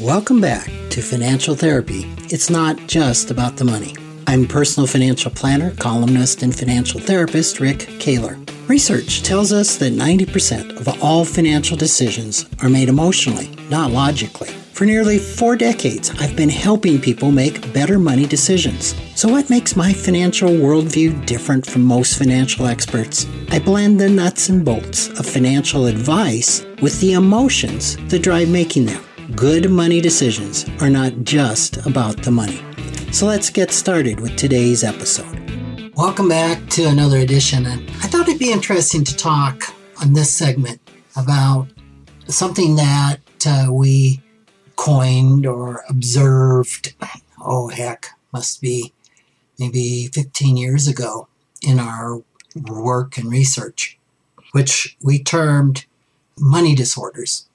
Welcome back to Financial Therapy. It's not just about the money. I'm personal financial planner, columnist, and financial therapist Rick Kahler. Research tells us that 90% of all financial decisions are made emotionally, not logically. For nearly four decades, I've been helping people make better money decisions. So, what makes my financial worldview different from most financial experts? I blend the nuts and bolts of financial advice with the emotions that drive making them. Good money decisions are not just about the money. So, let's get started with today's episode. Welcome back to another edition. And I thought it'd be interesting to talk on this segment about something that uh, we coined or observed, oh heck, must be maybe 15 years ago in our work and research, which we termed money disorders.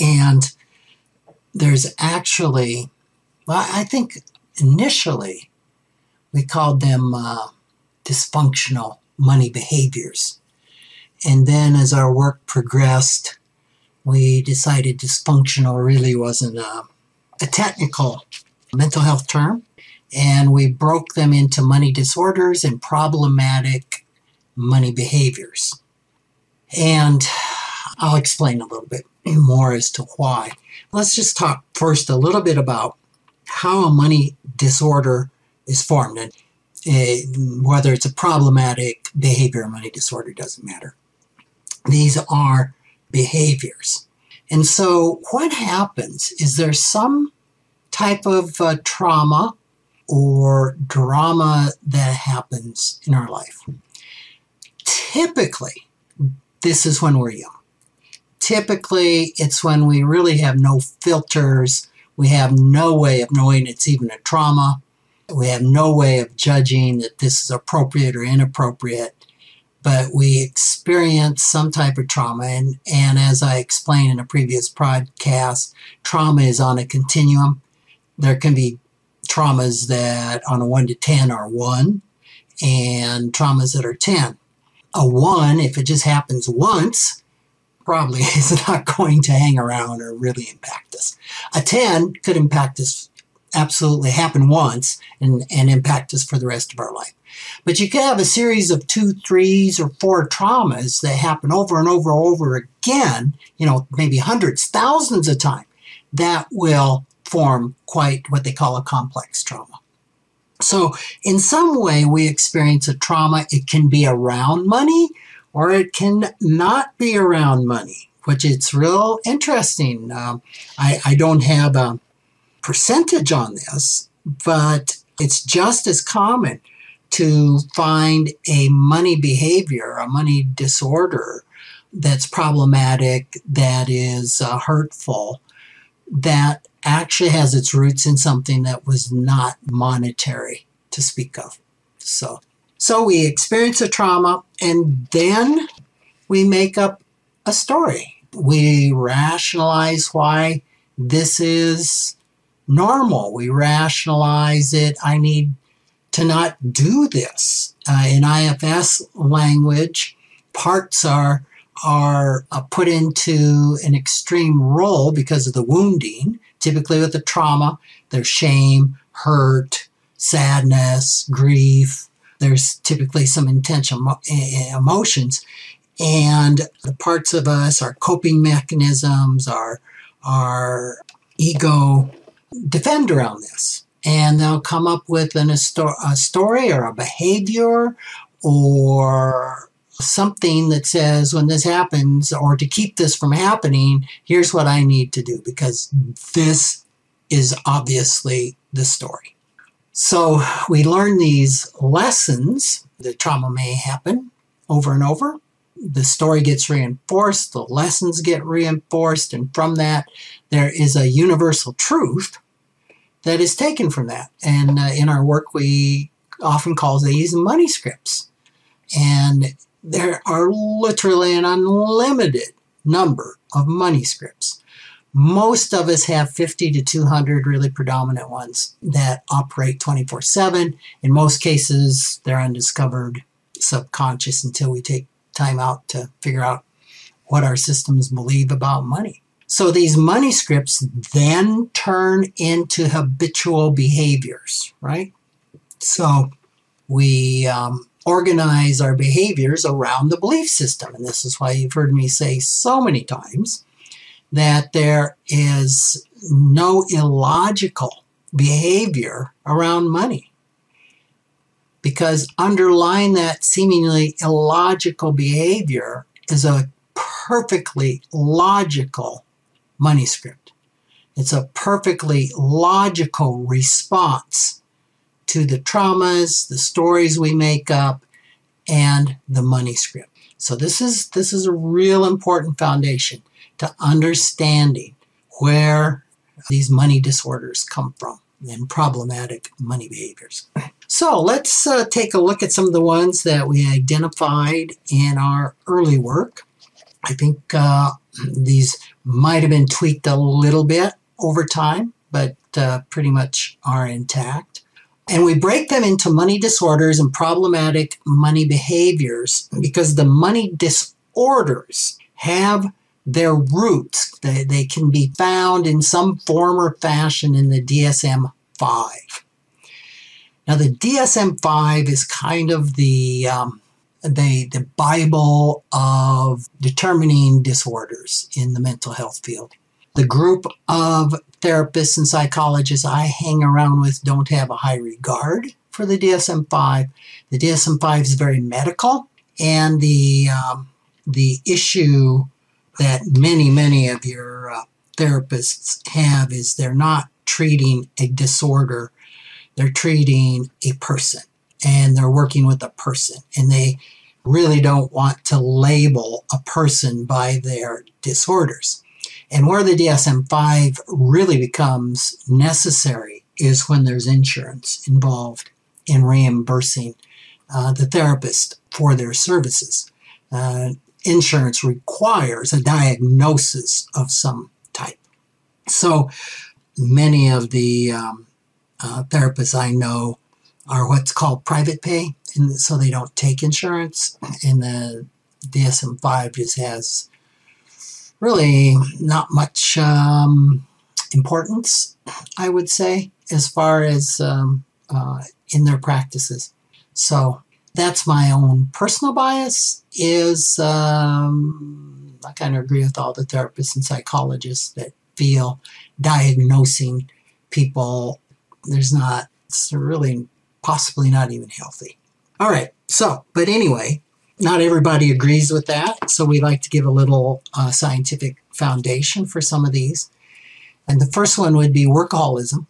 And there's actually, well, I think initially we called them uh, dysfunctional money behaviors. And then as our work progressed, we decided dysfunctional really wasn't a, a technical mental health term. And we broke them into money disorders and problematic money behaviors. And I'll explain a little bit more as to why. Let's just talk first a little bit about how a money disorder is formed. And uh, whether it's a problematic behavior or money disorder doesn't matter. These are behaviors. And so, what happens is there's some type of uh, trauma or drama that happens in our life. Typically, this is when we're young. Typically, it's when we really have no filters. We have no way of knowing it's even a trauma. We have no way of judging that this is appropriate or inappropriate but we experience some type of trauma. And, and as I explained in a previous podcast, trauma is on a continuum. There can be traumas that on a 1 to 10 are 1 and traumas that are 10. A 1, if it just happens once, probably is not going to hang around or really impact us. A 10 could impact us absolutely happen once and, and impact us for the rest of our life. But you could have a series of two, threes, or four traumas that happen over and over and over again, you know, maybe hundreds, thousands of times, that will form quite what they call a complex trauma. So, in some way, we experience a trauma. It can be around money or it can not be around money, which it's real interesting. Um, I, I don't have a percentage on this, but it's just as common to find a money behavior, a money disorder that's problematic, that is uh, hurtful, that actually has its roots in something that was not monetary to speak of. So, so we experience a trauma and then we make up a story. We rationalize why this is normal. We rationalize it. I need to not do this. Uh, in IFS language, parts are are uh, put into an extreme role because of the wounding. Typically, with the trauma, there's shame, hurt, sadness, grief. There's typically some intense emo- eh, eh, emotions, and the parts of us, our coping mechanisms, our our ego defend around this and they'll come up with an, a, sto- a story or a behavior or something that says when this happens or to keep this from happening, here's what I need to do because this is obviously the story. So we learn these lessons. The trauma may happen over and over. The story gets reinforced, the lessons get reinforced, and from that, there is a universal truth that is taken from that. And uh, in our work, we often call these money scripts. And there are literally an unlimited number of money scripts. Most of us have 50 to 200 really predominant ones that operate 24 7. In most cases, they're undiscovered, subconscious until we take time out to figure out what our systems believe about money. So these money scripts then turn into habitual behaviors, right? So we um, organize our behaviors around the belief system. And this is why you've heard me say so many times that there is no illogical behavior around money. Because underlying that seemingly illogical behavior is a perfectly logical money script. It's a perfectly logical response to the traumas, the stories we make up, and the money script. So this is this is a real important foundation to understanding where these money disorders come from and problematic money behaviors. So let's uh, take a look at some of the ones that we identified in our early work. I think uh, these might have been tweaked a little bit over time, but uh, pretty much are intact. And we break them into money disorders and problematic money behaviors because the money disorders have their roots. They, they can be found in some form or fashion in the DSM 5. Now, the DSM 5 is kind of the, um, the, the Bible of determining disorders in the mental health field. The group of therapists and psychologists I hang around with don't have a high regard for the DSM 5. The DSM 5 is very medical, and the, um, the issue that many, many of your uh, therapists have is they're not treating a disorder, they're treating a person, and they're working with a person, and they really don't want to label a person by their disorders. And where the DSM 5 really becomes necessary is when there's insurance involved in reimbursing uh, the therapist for their services. Uh, insurance requires a diagnosis of some type. So many of the um, uh, therapists I know are what's called private pay, and so they don't take insurance. And the DSM 5 just has really not much um, importance, I would say, as far as um, uh, in their practices. So that's my own personal bias. Is um, I kind of agree with all the therapists and psychologists that feel diagnosing people there's not it's really possibly not even healthy. All right. So, but anyway, not everybody agrees with that, so we like to give a little uh, scientific foundation for some of these. And the first one would be workaholism.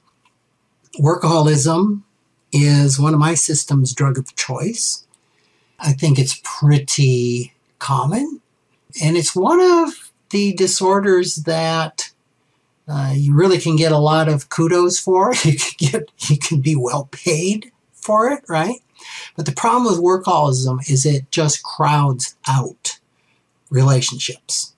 Workaholism is one of my system's drug of choice. I think it's pretty common, and it's one of the disorders that uh, you really can get a lot of kudos for. You can get you can be well paid for it, right? But the problem with workaholism is it just crowds out relationships.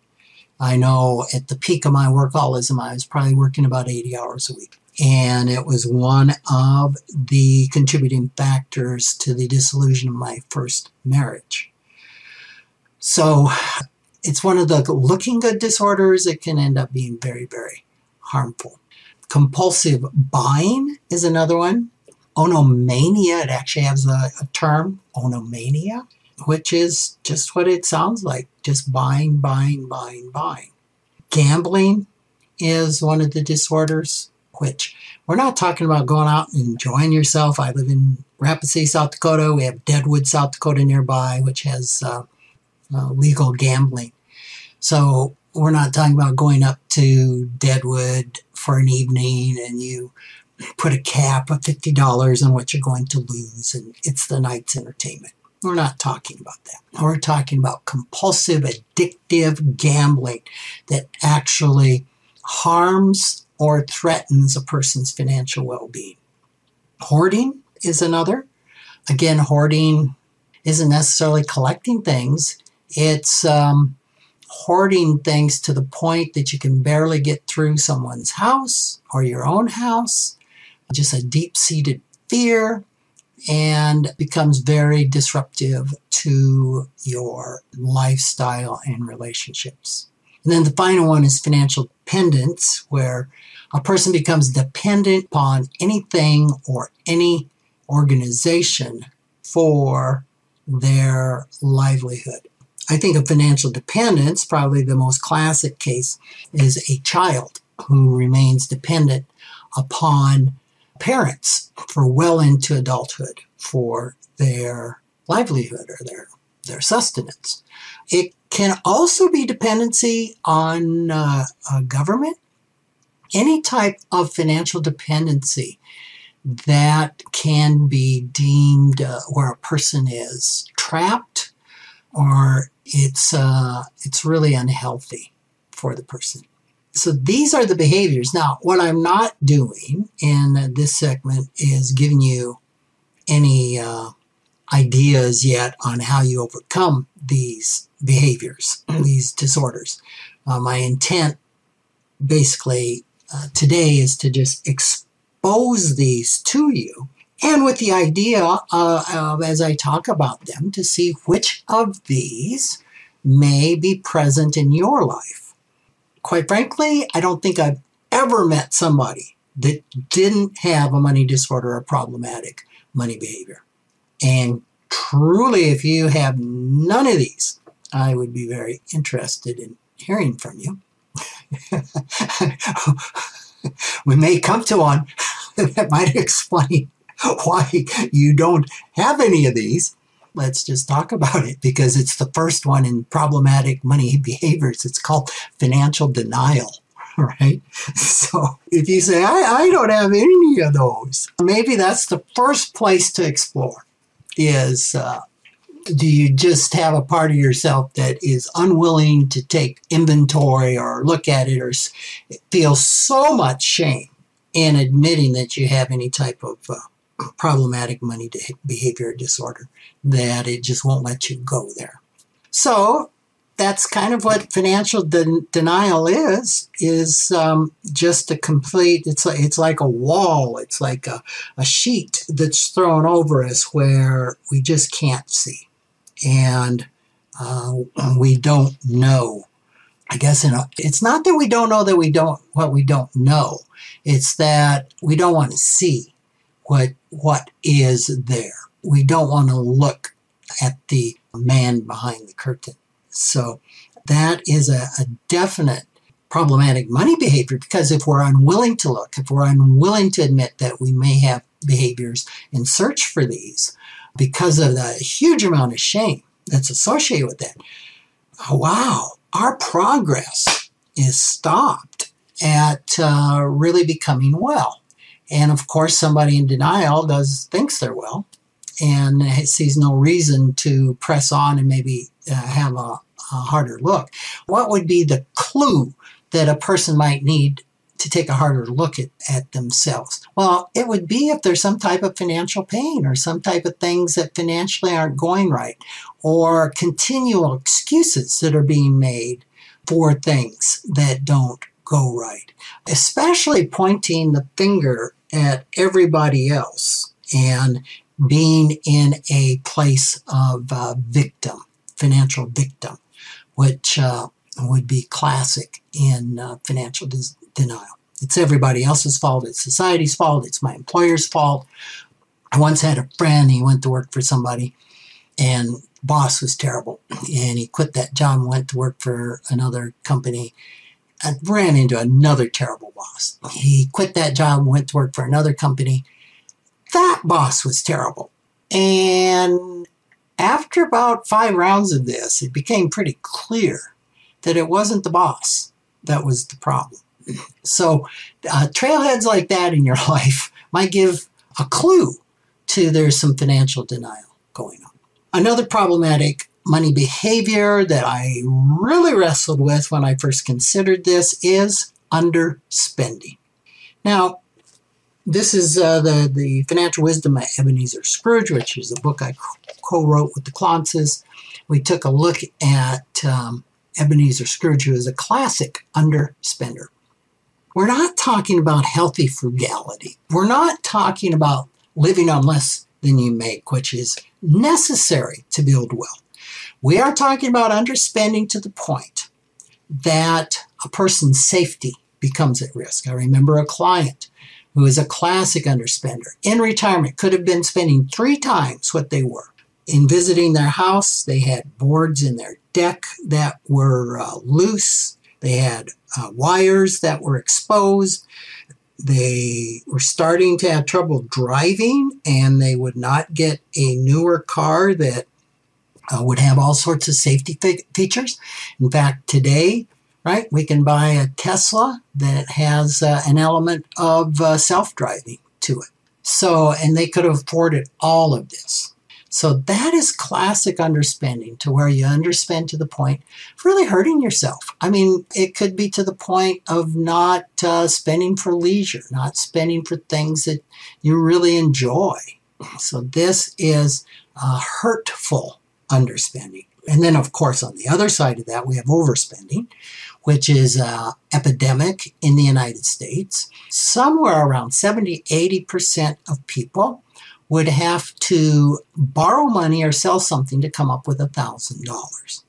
I know at the peak of my workaholism, I was probably working about 80 hours a week. And it was one of the contributing factors to the dissolution of my first marriage. So it's one of the looking good disorders. It can end up being very, very harmful. Compulsive buying is another one oniomania. It actually has a, a term, oniomania, which is just what it sounds like just buying, buying, buying, buying. Gambling is one of the disorders, which we're not talking about going out and enjoying yourself. I live in Rapid City, South Dakota. We have Deadwood, South Dakota nearby, which has uh, uh, legal gambling. So we're not talking about going up to Deadwood for an evening and you put a cap of $50 on what you're going to lose, and it's the night's entertainment. We're not talking about that. We're talking about compulsive, addictive gambling that actually harms or threatens a person's financial well being. Hoarding is another. Again, hoarding isn't necessarily collecting things, it's um, hoarding things to the point that you can barely get through someone's house or your own house just a deep seated fear and becomes very disruptive to your lifestyle and relationships. And then the final one is financial dependence, where a person becomes dependent upon anything or any organization for their livelihood. I think of financial dependence, probably the most classic case is a child who remains dependent upon parents for well into adulthood for their livelihood or their, their sustenance. It can also be dependency on uh, government, any type of financial dependency that can be deemed uh, where a person is trapped or it's uh, it's really unhealthy for the person. So these are the behaviors. Now, what I'm not doing in this segment is giving you any uh, ideas yet on how you overcome these behaviors, these disorders. Uh, my intent basically uh, today is to just expose these to you and with the idea uh, of, as I talk about them, to see which of these may be present in your life. Quite frankly, I don't think I've ever met somebody that didn't have a money disorder or problematic money behavior. And truly, if you have none of these, I would be very interested in hearing from you. we may come to one that might explain why you don't have any of these. Let's just talk about it because it's the first one in problematic money behaviors. It's called financial denial right? So if you say, I, I don't have any of those, maybe that's the first place to explore is uh, do you just have a part of yourself that is unwilling to take inventory or look at it or feel so much shame in admitting that you have any type of uh, problematic money behavior disorder that it just won't let you go there. So that's kind of what financial de- denial is is um, just a complete it's like it's like a wall it's like a, a sheet that's thrown over us where we just can't see and uh, we don't know i guess a, it's not that we don't know that we don't what we don't know it's that we don't want to see what what is there. We don't want to look at the man behind the curtain. So that is a, a definite problematic money behavior because if we're unwilling to look, if we're unwilling to admit that we may have behaviors and search for these because of the huge amount of shame that's associated with that, wow, our progress is stopped at uh, really becoming well. And of course, somebody in denial does thinks they're well and sees no reason to press on and maybe uh, have a, a harder look. What would be the clue that a person might need to take a harder look at, at themselves? Well, it would be if there's some type of financial pain or some type of things that financially aren't going right or continual excuses that are being made for things that don't go right, especially pointing the finger at everybody else and being in a place of uh, victim, financial victim, which uh, would be classic in uh, financial denial. It's everybody else's fault. It's society's fault. It's my employer's fault. I once had a friend, he went to work for somebody and boss was terrible. And he quit that job went to work for another company I ran into another terrible boss. He quit that job went to work for another company. That boss was terrible. And after about five rounds of this, it became pretty clear that it wasn't the boss that was the problem. So, uh, trailheads like that in your life might give a clue to there's some financial denial going on. Another problematic money behavior that I really wrestled with when I first considered this is underspending. Now, this is uh, the, the Financial Wisdom of Ebenezer Scrooge, which is a book I co wrote with the Klontzes. We took a look at um, Ebenezer Scrooge, who is a classic underspender. We're not talking about healthy frugality. We're not talking about living on less than you make, which is necessary to build wealth. We are talking about underspending to the point that a person's safety becomes at risk. I remember a client who is a classic underspender in retirement could have been spending three times what they were. In visiting their house, they had boards in their deck that were uh, loose. They had uh, wires that were exposed. They were starting to have trouble driving, and they would not get a newer car that uh, would have all sorts of safety features. In fact, today, right, we can buy a Tesla that has uh, an element of uh, self driving to it. So, and they could have afforded all of this. So that is classic underspending to where you underspend to the point of really hurting yourself. I mean, it could be to the point of not uh, spending for leisure, not spending for things that you really enjoy. So this is hurtful underspending. And then, of course, on the other side of that, we have overspending, which is an epidemic in the United States. Somewhere around 70, 80% of people would have to borrow money or sell something to come up with a $1,000.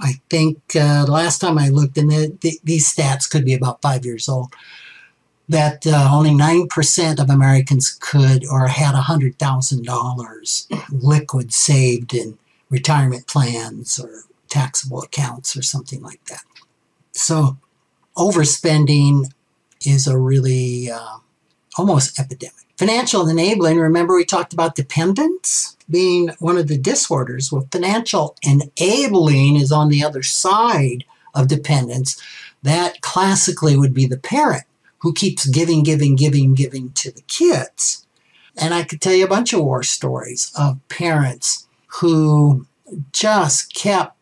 I think uh, last time I looked, and the, the, these stats could be about five years old, that uh, only 9% of Americans could or had $100,000 liquid saved in retirement plans or taxable accounts or something like that. So overspending is a really uh, almost epidemic. Financial enabling, remember we talked about dependence being one of the disorders. Well, financial enabling is on the other side of dependence. That classically would be the parent who keeps giving, giving, giving, giving to the kids. And I could tell you a bunch of war stories of parents who just kept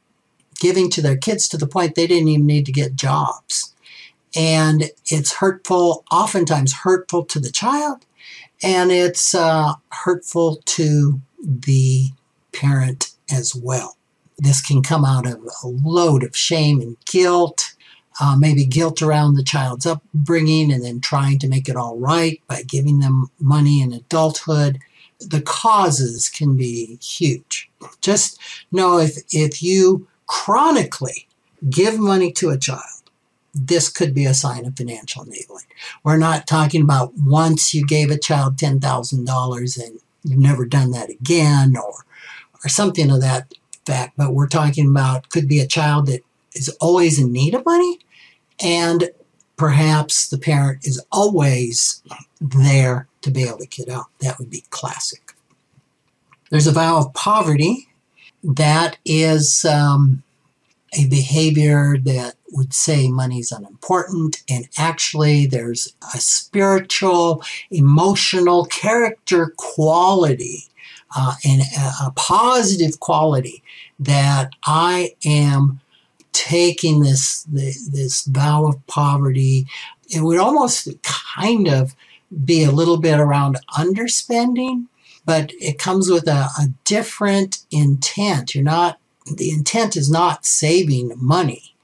giving to their kids to the point they didn't even need to get jobs. And it's hurtful, oftentimes hurtful to the child, and it's uh, hurtful to the parent as well. This can come out of a load of shame and guilt, uh, maybe guilt around the child's upbringing, and then trying to make it all right by giving them money in adulthood the causes can be huge. Just know if, if you chronically give money to a child, this could be a sign of financial enabling. We're not talking about once you gave a child $10,000 and you've never done that again or, or something of that fact, but we're talking about could be a child that is always in need of money and perhaps the parent is always there to bail the kid out. That would be classic. There's a vow of poverty. That is um, a behavior that would say money's unimportant, and actually, there's a spiritual, emotional character quality uh, and a, a positive quality that I am taking this this vow of poverty. It would almost kind of be a little bit around underspending, but it comes with a, a different intent. You're not, the intent is not saving money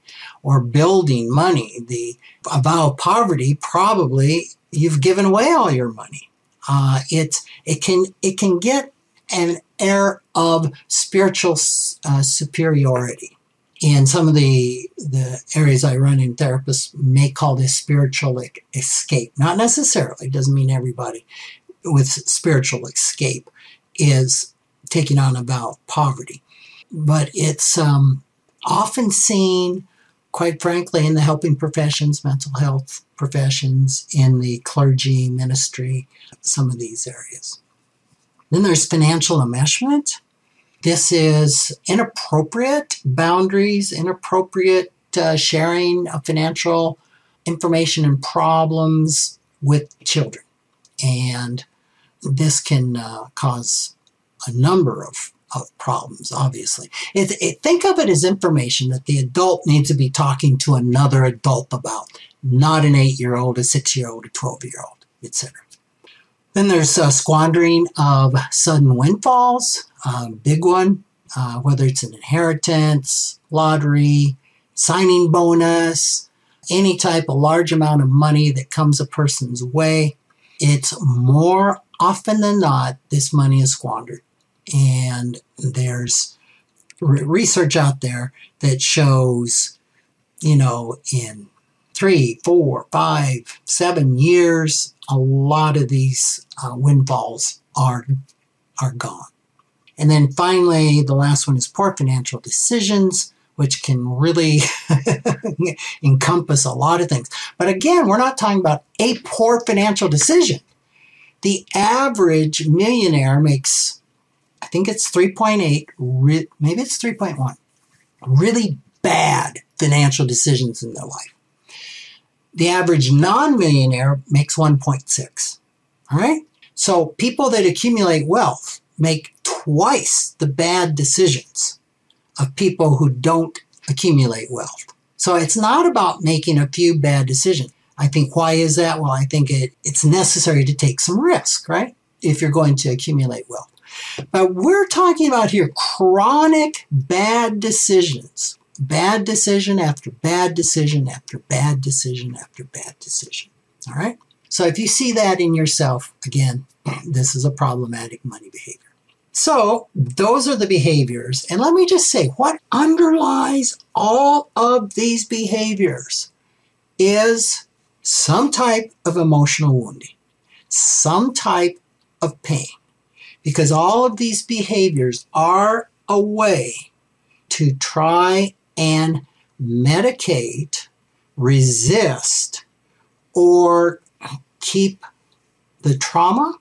or building money. The vow of poverty, probably you've given away all your money. Uh, it, it, can, it can get an air of spiritual uh, superiority in some of the the areas I run in, therapists may call this spiritual escape. Not necessarily, it doesn't mean everybody with spiritual escape is taking on about poverty, but it's um, often seen, quite frankly, in the helping professions, mental health professions, in the clergy ministry, some of these areas. Then there's financial enmeshment this is inappropriate boundaries, inappropriate uh, sharing of financial information and problems with children. And this can uh, cause a number of, of problems, obviously. It, it, think of it as information that the adult needs to be talking to another adult about, not an eight year old, a six year old, a 12 year old, etc. Then there's uh, squandering of sudden windfalls, uh, big one, uh, whether it's an inheritance, lottery, signing bonus, any type of large amount of money that comes a person's way. It's more often than not, this money is squandered. And there's re- research out there that shows you know, in three, four, five, seven years, a lot of these uh, windfalls are are gone. And then finally, the last one is poor financial decisions, which can really encompass a lot of things. But again, we're not talking about a poor financial decision. The average millionaire makes, I think it's 3.8, maybe it's 3.1, really bad financial decisions in their life. The average non millionaire makes 1.6. All right? So people that accumulate wealth make twice the bad decisions of people who don't accumulate wealth. So it's not about making a few bad decisions. I think why is that? Well, I think it, it's necessary to take some risk, right? If you're going to accumulate wealth. But we're talking about here chronic bad decisions. Bad decision after bad decision after bad decision after bad decision. All right? So if you see that in yourself, again, this is a problematic money behavior. So those are the behaviors. And let me just say what underlies all of these behaviors is some type of emotional wounding, some type of pain. Because all of these behaviors are a way to try and medicate, resist, or keep the trauma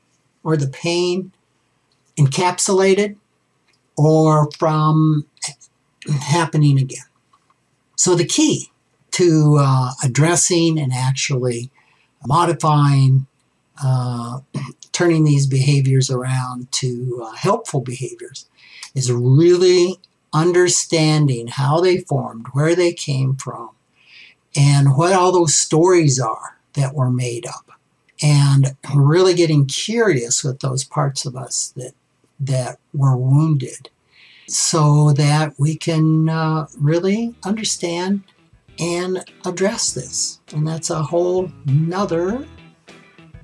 or the pain encapsulated or from happening again. So the key to uh, addressing and actually modifying, uh, turning these behaviors around to uh, helpful behaviors is really understanding how they formed, where they came from, and what all those stories are that were made up. And really getting curious with those parts of us that that were wounded so that we can uh, really understand and address this. And that's a whole nother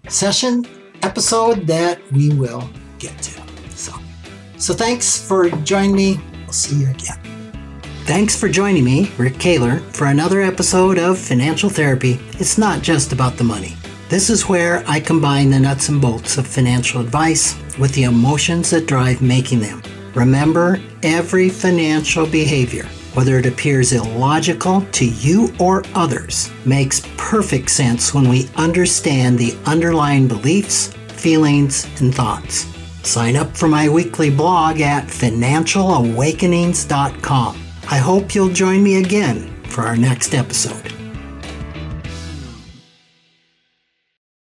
session episode that we will get to. So, so thanks for joining me. We'll see you again. Thanks for joining me, Rick Kahler, for another episode of Financial Therapy. It's not just about the money. This is where I combine the nuts and bolts of financial advice with the emotions that drive making them. Remember, every financial behavior, whether it appears illogical to you or others, makes perfect sense when we understand the underlying beliefs, feelings, and thoughts. Sign up for my weekly blog at financialawakenings.com. I hope you'll join me again for our next episode.